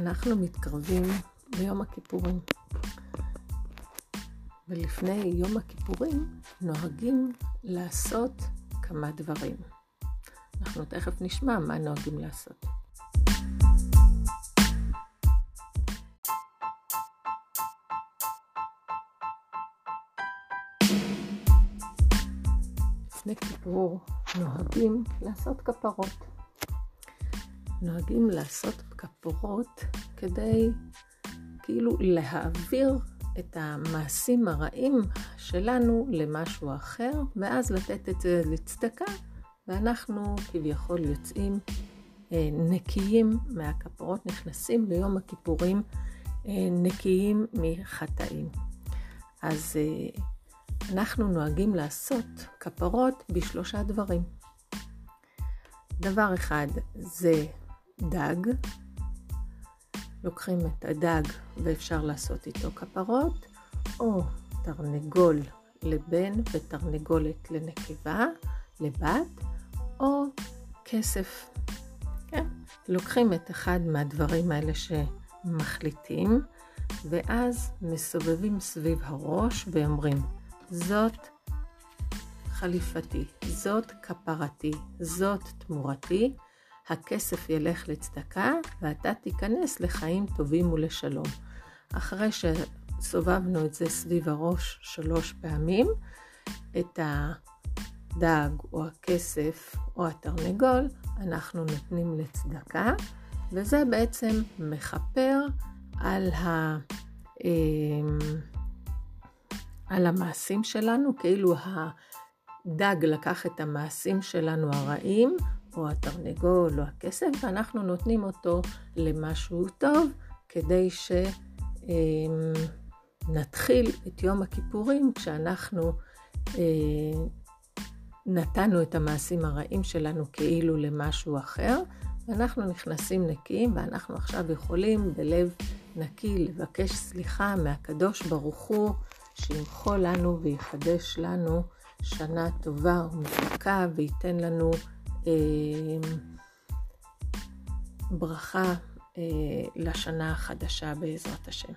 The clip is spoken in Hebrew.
אנחנו מתקרבים ליום הכיפורים. ולפני יום הכיפורים נוהגים לעשות כמה דברים. אנחנו תכף נשמע מה נוהגים לעשות. לפני כיפור נוהגים לעשות כפרות. נוהגים לעשות כפורות כדי כאילו להעביר את המעשים הרעים שלנו למשהו אחר, ואז לתת את זה לצדקה, ואנחנו כביכול יוצאים אה, נקיים מהכפורות, נכנסים ביום הכיפורים אה, נקיים מחטאים. אז אה, אנחנו נוהגים לעשות כפרות בשלושה דברים. דבר אחד זה דג, לוקחים את הדג ואפשר לעשות איתו כפרות, או תרנגול לבן ותרנגולת לנקבה, לבת, או כסף. כן? לוקחים את אחד מהדברים האלה שמחליטים, ואז מסובבים סביב הראש ואומרים, זאת חליפתי, זאת כפרתי, זאת תמורתי, הכסף ילך לצדקה ואתה תיכנס לחיים טובים ולשלום. אחרי שסובבנו את זה סביב הראש שלוש פעמים, את הדג או הכסף או התרנגול אנחנו נותנים לצדקה, וזה בעצם מכפר על, ה, אמ, על המעשים שלנו, כאילו הדג לקח את המעשים שלנו הרעים, או התרנגול או הכסף, ואנחנו נותנים אותו למשהו טוב, כדי שנתחיל את יום הכיפורים כשאנחנו אה, נתנו את המעשים הרעים שלנו כאילו למשהו אחר, ואנחנו נכנסים נקיים, ואנחנו עכשיו יכולים בלב נקי לבקש סליחה מהקדוש ברוך הוא, שימחול לנו ויחדש לנו שנה טובה ומזכה וייתן לנו ברכה אה, לשנה החדשה בעזרת השם.